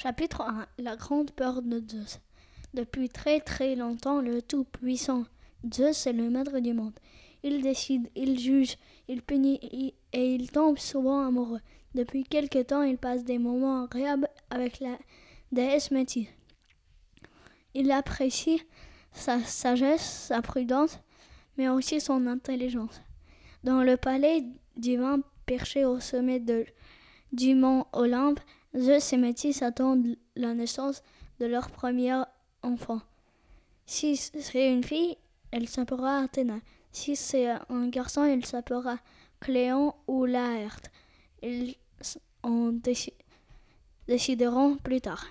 Chapitre 1 La grande peur de Zeus. Depuis très très longtemps, le Tout-Puissant Zeus est le maître du monde. Il décide, il juge, il punit et il tombe souvent amoureux. Depuis quelque temps, il passe des moments agréables avec la déesse Métis. Il apprécie sa sagesse, sa prudence, mais aussi son intelligence. Dans le palais divin perché au sommet du mont Olympe, Zeus et Métis attendent la naissance de leur premier enfant. Si c'est une fille, elle s'appellera Athéna. Si c'est un garçon, il s'appellera Cléon ou Laerte. Ils en décideront plus tard.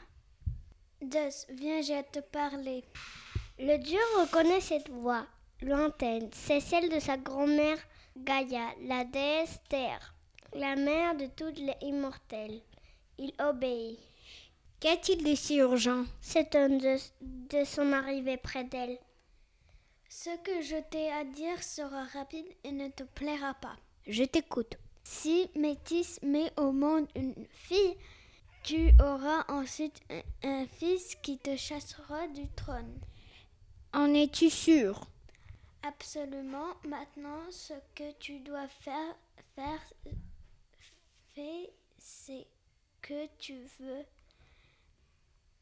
Zeus, viens, je te parler. Le dieu reconnaît cette voix lointaine. C'est celle de sa grand-mère Gaïa, la déesse terre, la mère de toutes les immortelles. Il obéit. Qu'a-t-il de si urgent s'étonne de, de son arrivée près d'elle. Ce que je t'ai à dire sera rapide et ne te plaira pas. Je t'écoute. Si Métis met au monde une fille, tu auras ensuite un, un fils qui te chassera du trône. En es-tu sûr? Absolument. Maintenant, ce que tu dois faire, faire, fais, c'est que tu veux,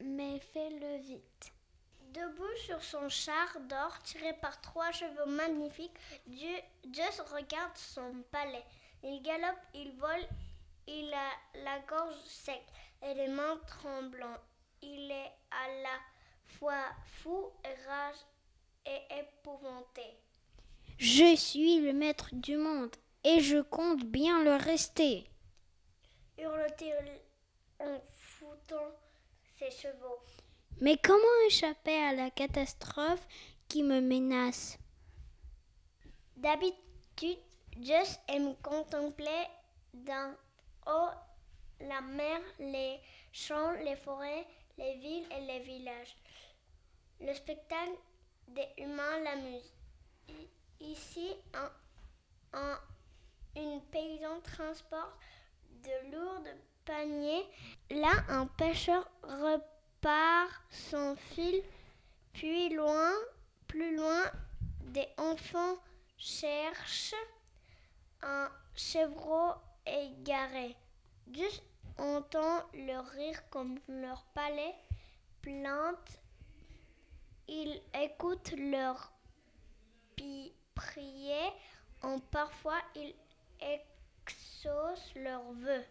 mais fais-le vite. Debout sur son char d'or tiré par trois chevaux magnifiques, Dieu, regarde son palais. Il galope, il vole, il a la gorge sec et les mains tremblantes. Il est à la fois fou et rage et épouvanté. Je suis le maître du monde et je compte bien le rester. Hurle-t-il en foutant ses chevaux. Mais comment échapper à la catastrophe qui me menace? D'habitude, Zeus aime contempler d'en haut la mer, les champs, les forêts, les villes et les villages. Le spectacle des humains l'amuse. Ici, un, un, une paysanne transporte de lourds Là, un pêcheur repart son fil. Puis loin, plus loin, des enfants cherchent un chevreau égaré. Juste entend leur rire comme leur palais plainte. Ils écoutent leur prier. En parfois, ils exaucent leurs vœux.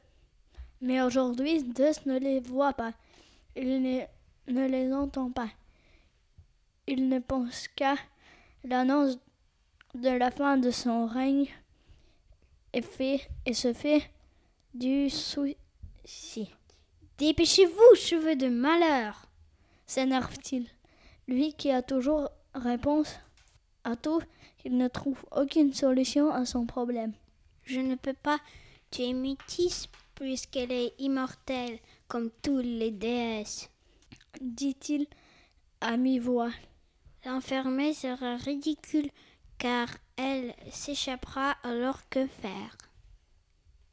Mais aujourd'hui, Zeus ne les voit pas. Il ne, les entend pas. Il ne pense qu'à l'annonce de la fin de son règne et, fait, et se fait du souci. Dépêchez-vous, cheveux de malheur s'énerve-t-il. Lui qui a toujours réponse à tout, il ne trouve aucune solution à son problème. Je ne peux pas tuer Métis puisqu'elle est immortelle comme toutes les déesses, dit-il à mi-voix. L'enfermer sera ridicule car elle s'échappera alors que faire